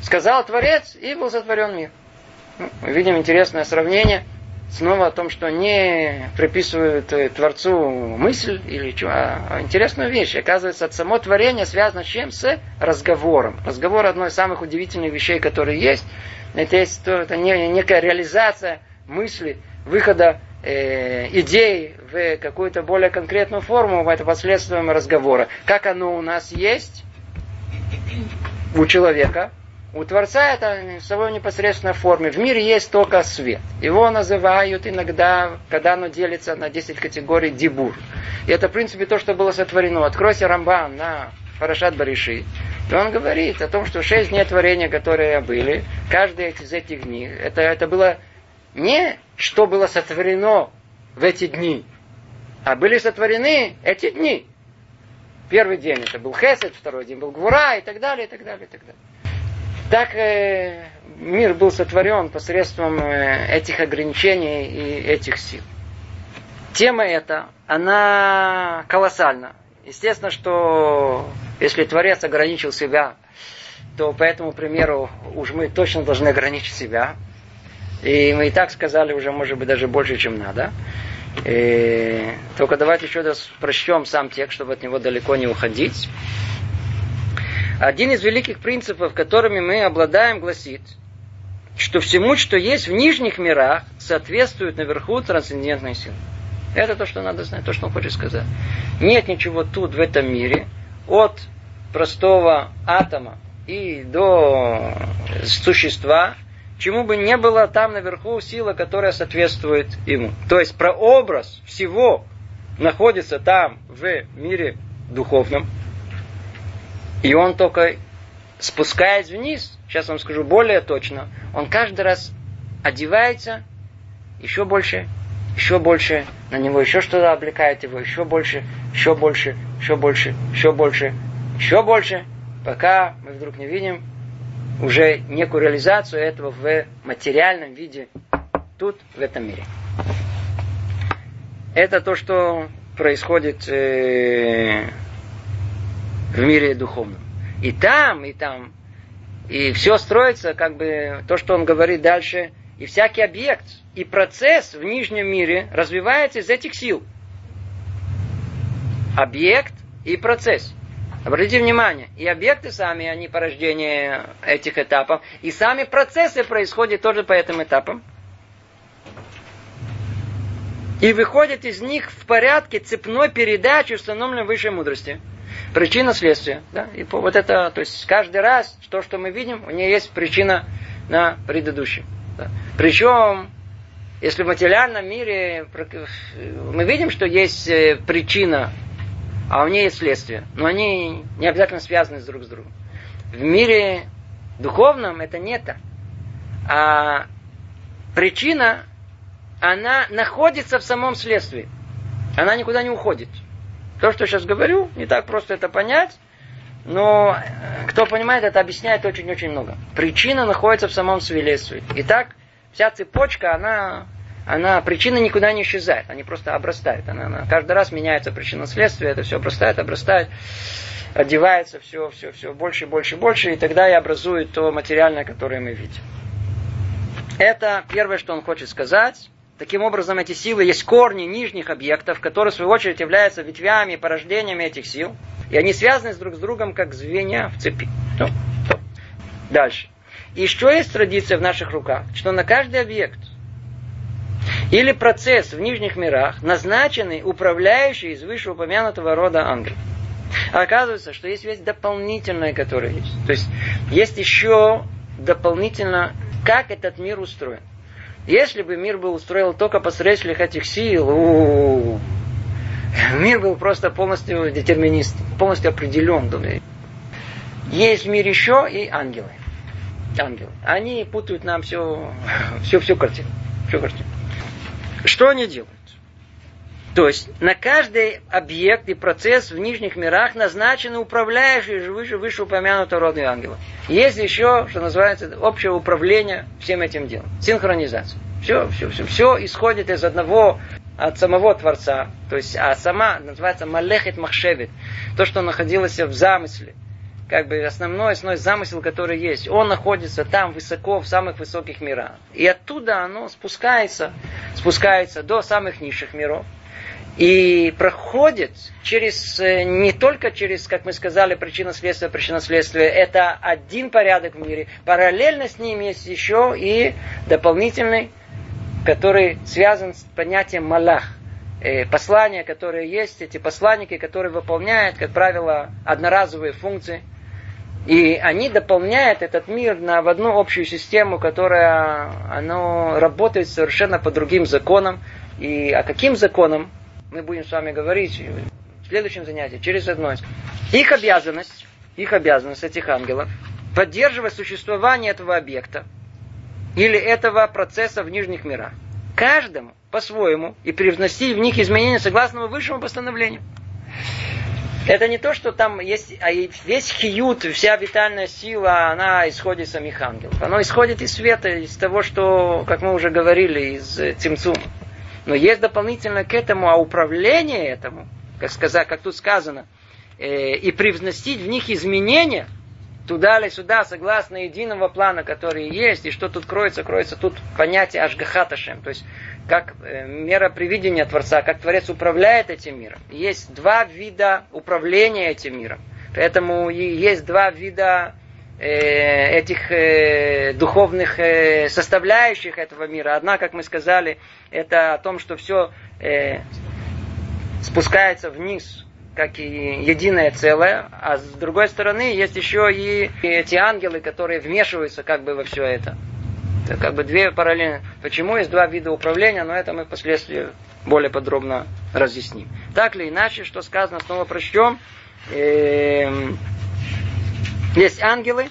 Speaker 1: Сказал Творец, и был сотворен мир. Ну, видим интересное сравнение. Снова о том, что не приписывают э, Творцу мысль или что, а интересную вещь. Оказывается, от само творение связано с чем? С разговором. Разговор одной из самых удивительных вещей, которые есть. Это есть это некая реализация мысли, выхода э, идей в какую-то более конкретную форму, это последствием разговора. Как оно у нас есть у человека, у Творца это в своей непосредственной форме. В мире есть только свет. Его называют иногда, когда оно делится на 10 категорий, дебур. И это, в принципе, то, что было сотворено. Откройся Рамбан на Парашат Бариши. И он говорит о том, что шесть дней творения, которые были, каждый из этих дней, это, это было не что было сотворено в эти дни, а были сотворены эти дни. Первый день это был Хесед, второй день был Гвура и так далее, и так далее, и так далее. Так э, мир был сотворен посредством э, этих ограничений и этих сил. Тема эта, она колоссальна. Естественно, что если Творец ограничил себя, то по этому примеру уж мы точно должны ограничить себя. И мы и так сказали уже, может быть, даже больше, чем надо. И только давайте еще раз прочтем сам текст, чтобы от него далеко не уходить. Один из великих принципов, которыми мы обладаем, гласит, что всему, что есть в нижних мирах, соответствует наверху трансцендентной силы. Это то, что надо знать, то, что он хочет сказать. Нет ничего тут, в этом мире, от простого атома и до существа, чему бы не было там наверху сила, которая соответствует ему. То есть прообраз всего находится там в мире духовном, и он только спускаясь вниз, сейчас вам скажу более точно, он каждый раз одевается еще больше, еще больше, на него еще что-то облекает его, еще больше, еще больше, еще больше, еще больше, еще больше, пока мы вдруг не видим уже некую реализацию этого в материальном виде тут, в этом мире. Это то, что происходит э, в мире духовном. И там, и там. И все строится, как бы, то, что он говорит дальше, и всякий объект, и процесс в нижнем мире развивается из этих сил. Объект и процесс. Обратите внимание, и объекты сами, они порождение этих этапов, и сами процессы происходят тоже по этим этапам. И выходят из них в порядке цепной передачи, установленной высшей мудрости. Причина следствия. Да? И вот это, то есть каждый раз то, что мы видим, у нее есть причина на предыдущем. Да? Причем, если в материальном мире мы видим, что есть э, причина а у нее есть следствие. Но они не обязательно связаны друг с другом. В мире духовном это не так. А причина, она находится в самом следствии. Она никуда не уходит. То, что я сейчас говорю, не так просто это понять, но э, кто понимает, это объясняет очень-очень много. Причина находится в самом следствии. Итак, вся цепочка, она она, причина никуда не исчезает, они просто обрастают. Она, она, каждый раз меняется причина следствия, это все обрастает, обрастает, одевается все, все, все больше, больше, больше, и тогда и образует то материальное, которое мы видим. Это первое, что он хочет сказать. Таким образом, эти силы есть корни нижних объектов, которые, в свою очередь, являются ветвями и порождениями этих сил. И они связаны друг с другом, как звенья в цепи. Ну, Дальше. И что есть традиция в наших руках? Что на каждый объект – или процесс в нижних мирах, назначенный управляющий из вышеупомянутого рода ангелов. А оказывается, что есть вещь дополнительная, которая есть. То есть есть еще дополнительно, как этот мир устроен. Если бы мир был устроен только посредством этих сил, мир был просто полностью детерминист, полностью определен. Есть в мире еще и ангелы. Ангелы. Они путают нам все, всю, всю картину. Всю картину. Что они делают? То есть на каждый объект и процесс в нижних мирах назначены управляющие выше, вышеупомянутого рода ангела. Есть еще, что называется, общее управление всем этим делом. Синхронизация. Все, все, все, все исходит из одного, от самого Творца. То есть, а сама называется Малехет Махшевит. То, что находилось в замысле как бы основной, основной замысел, который есть, он находится там высоко, в самых высоких мирах. И оттуда оно спускается, спускается до самых низших миров. И проходит через, э, не только через, как мы сказали, причина следствия, это один порядок в мире. Параллельно с ним есть еще и дополнительный который связан с понятием малах. Э, послания, которые есть, эти посланники, которые выполняют, как правило, одноразовые функции. И они дополняют этот мир на, в одну общую систему, которая оно работает совершенно по другим законам. И о каким законам мы будем с вами говорить в следующем занятии, через одно. Их обязанность, их обязанность этих ангелов, поддерживать существование этого объекта или этого процесса в нижних мирах. Каждому по-своему и привносить в них изменения согласно высшему постановлению. Это не то, что там есть, а весь хиют, вся витальная сила, она исходит из самих ангелов. Она исходит из света, из того, что, как мы уже говорили, из Цимцума. Но есть дополнительно к этому, а управление этому, как, сказать, как тут сказано, э, и привносить в них изменения – туда или сюда, согласно единого плана, который есть, и что тут кроется, кроется тут понятие Ашгахаташем, то есть как э, мера привидения Творца, как Творец управляет этим миром. Есть два вида управления этим миром. Поэтому есть два вида э, этих э, духовных составляющих этого мира. Одна, как мы сказали, это о том, что все спускается вниз как и единое целое, а с другой стороны есть еще и эти ангелы, которые вмешиваются как бы во все это. Это как бы две параллельно. Почему есть два вида управления, но это мы впоследствии более подробно разъясним. Так или иначе, что сказано, снова прочтем. Эм, есть ангелы,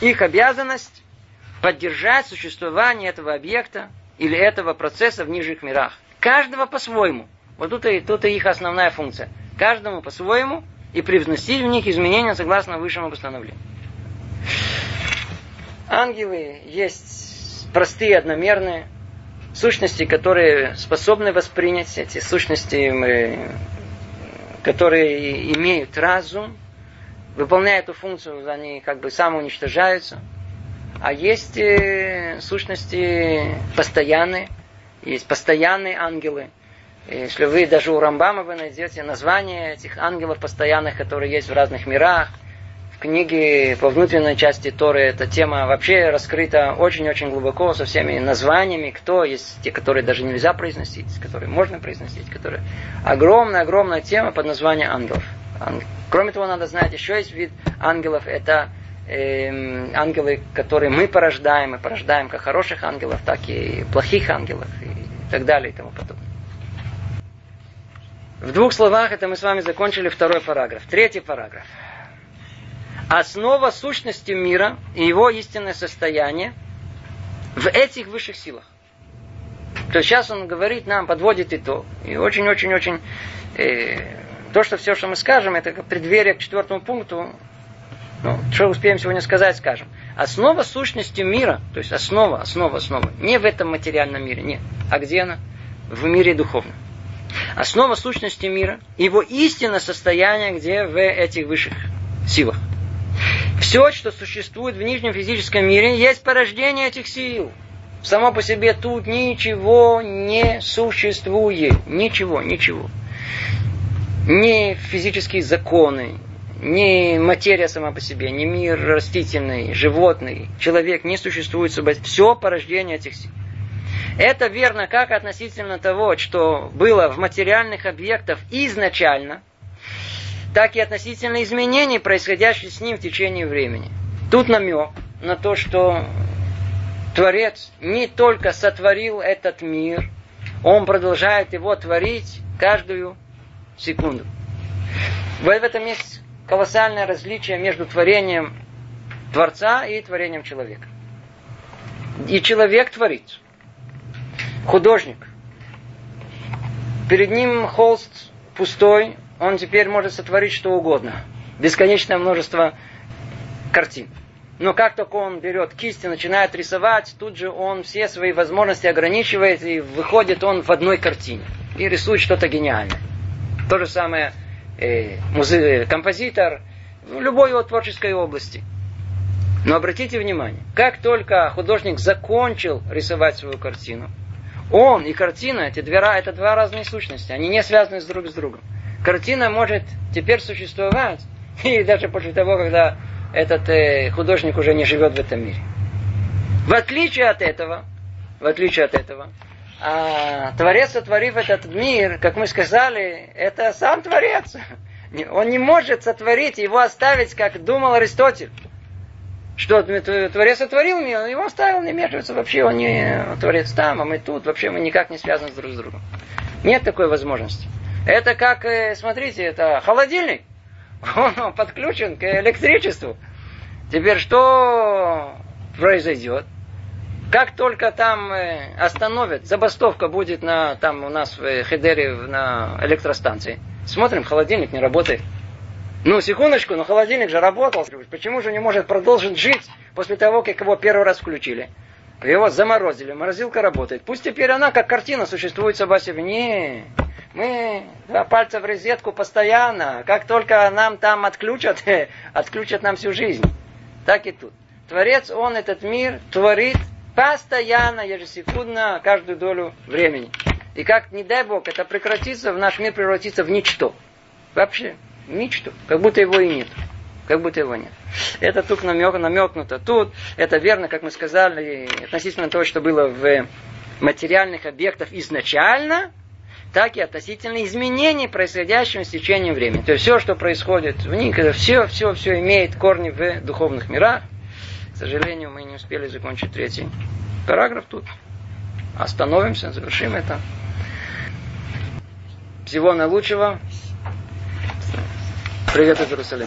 Speaker 1: их обязанность поддержать существование этого объекта или этого процесса в нижних мирах. Каждого по-своему. Вот тут и, тут и их основная функция – каждому по-своему и привносить в них изменения согласно высшему постановлению. Ангелы есть простые, одномерные, сущности, которые способны воспринять эти сущности, которые имеют разум, выполняя эту функцию, они как бы самоуничтожаются. А есть э, сущности постоянные, есть постоянные ангелы – если вы даже у Рамбама вы найдете название этих ангелов постоянных, которые есть в разных мирах, в книге по внутренней части Торы эта тема вообще раскрыта очень-очень глубоко, со всеми названиями, кто есть те, которые даже нельзя произносить, которые можно произносить, которые... Огромная-огромная тема под названием ангелов. Кроме того, надо знать, еще есть вид ангелов, это э, ангелы, которые мы порождаем, мы порождаем как хороших ангелов, так и плохих ангелов и так далее и тому подобное. В двух словах это мы с вами закончили второй параграф. Третий параграф. Основа сущности мира и его истинное состояние в этих высших силах. То есть сейчас он говорит нам, подводит итог. И очень-очень-очень э, то, что все, что мы скажем, это как преддверие к четвертому пункту. Ну, что успеем сегодня сказать, скажем. Основа сущности мира, то есть основа, основа, основа, не в этом материальном мире, нет. А где она? В мире духовном. Основа сущности мира, его истинное состояние, где в этих высших силах. Все, что существует в нижнем физическом мире, есть порождение этих сил. Само по себе тут ничего не существует. Ничего, ничего. Ни физические законы, ни материя сама по себе, ни мир растительный, животный, человек не существует. Все порождение этих сил. Это верно как относительно того, что было в материальных объектах изначально, так и относительно изменений, происходящих с ним в течение времени. Тут намек на то, что Творец не только сотворил этот мир, он продолжает его творить каждую секунду. В этом есть колоссальное различие между творением Творца и творением человека. И человек творит художник. Перед ним холст пустой, он теперь может сотворить что угодно. Бесконечное множество картин. Но как только он берет кисть и начинает рисовать, тут же он все свои возможности ограничивает, и выходит он в одной картине. И рисует что-то гениальное. То же самое э, музе- композитор в любой его творческой области. Но обратите внимание, как только художник закончил рисовать свою картину, он и картина, эти две, это два разные сущности. Они не связаны с друг с другом. Картина может теперь существовать, и даже после того, когда этот э, художник уже не живет в этом мире. В отличие от этого, в отличие от этого. А Творец, сотворив этот мир, как мы сказали, это сам Творец. Он не может сотворить, его оставить, как думал Аристотель. Что Творец сотворил мир, его оставил, не мешается вообще, он не Творец там, а мы тут, вообще мы никак не связаны друг с другом. Нет такой возможности. Это как, э, смотрите, это холодильник. Он подключен к электричеству. Теперь что произойдет? Как только там э, остановят, забастовка будет на, там у нас в Хедере на электростанции. Смотрим, холодильник не работает. Ну, секундочку, но холодильник же работал. Почему же не может продолжить жить после того, как его первый раз включили? Его заморозили, морозилка работает. Пусть теперь она как картина существует сама себе. Не, мы два пальца в розетку постоянно. Как только нам там отключат, отключат нам всю жизнь. Так и тут. Творец, он этот мир творит постоянно, ежесекундно, каждую долю времени. И как, не дай Бог, это прекратится, в наш мир превратится в ничто. Вообще, ничто. Как будто его и нет. Как будто его нет. Это тут намек, намекнуто. Тут это верно, как мы сказали, относительно того, что было в материальных объектах изначально, так и относительно изменений, происходящих с течением времени. То есть все, что происходит в них, все, все, все имеет корни в духовных мирах. К сожалению, мы не успели закончить третий параграф тут. Остановимся, завершим это. Всего наилучшего. Привет из Иерусалима.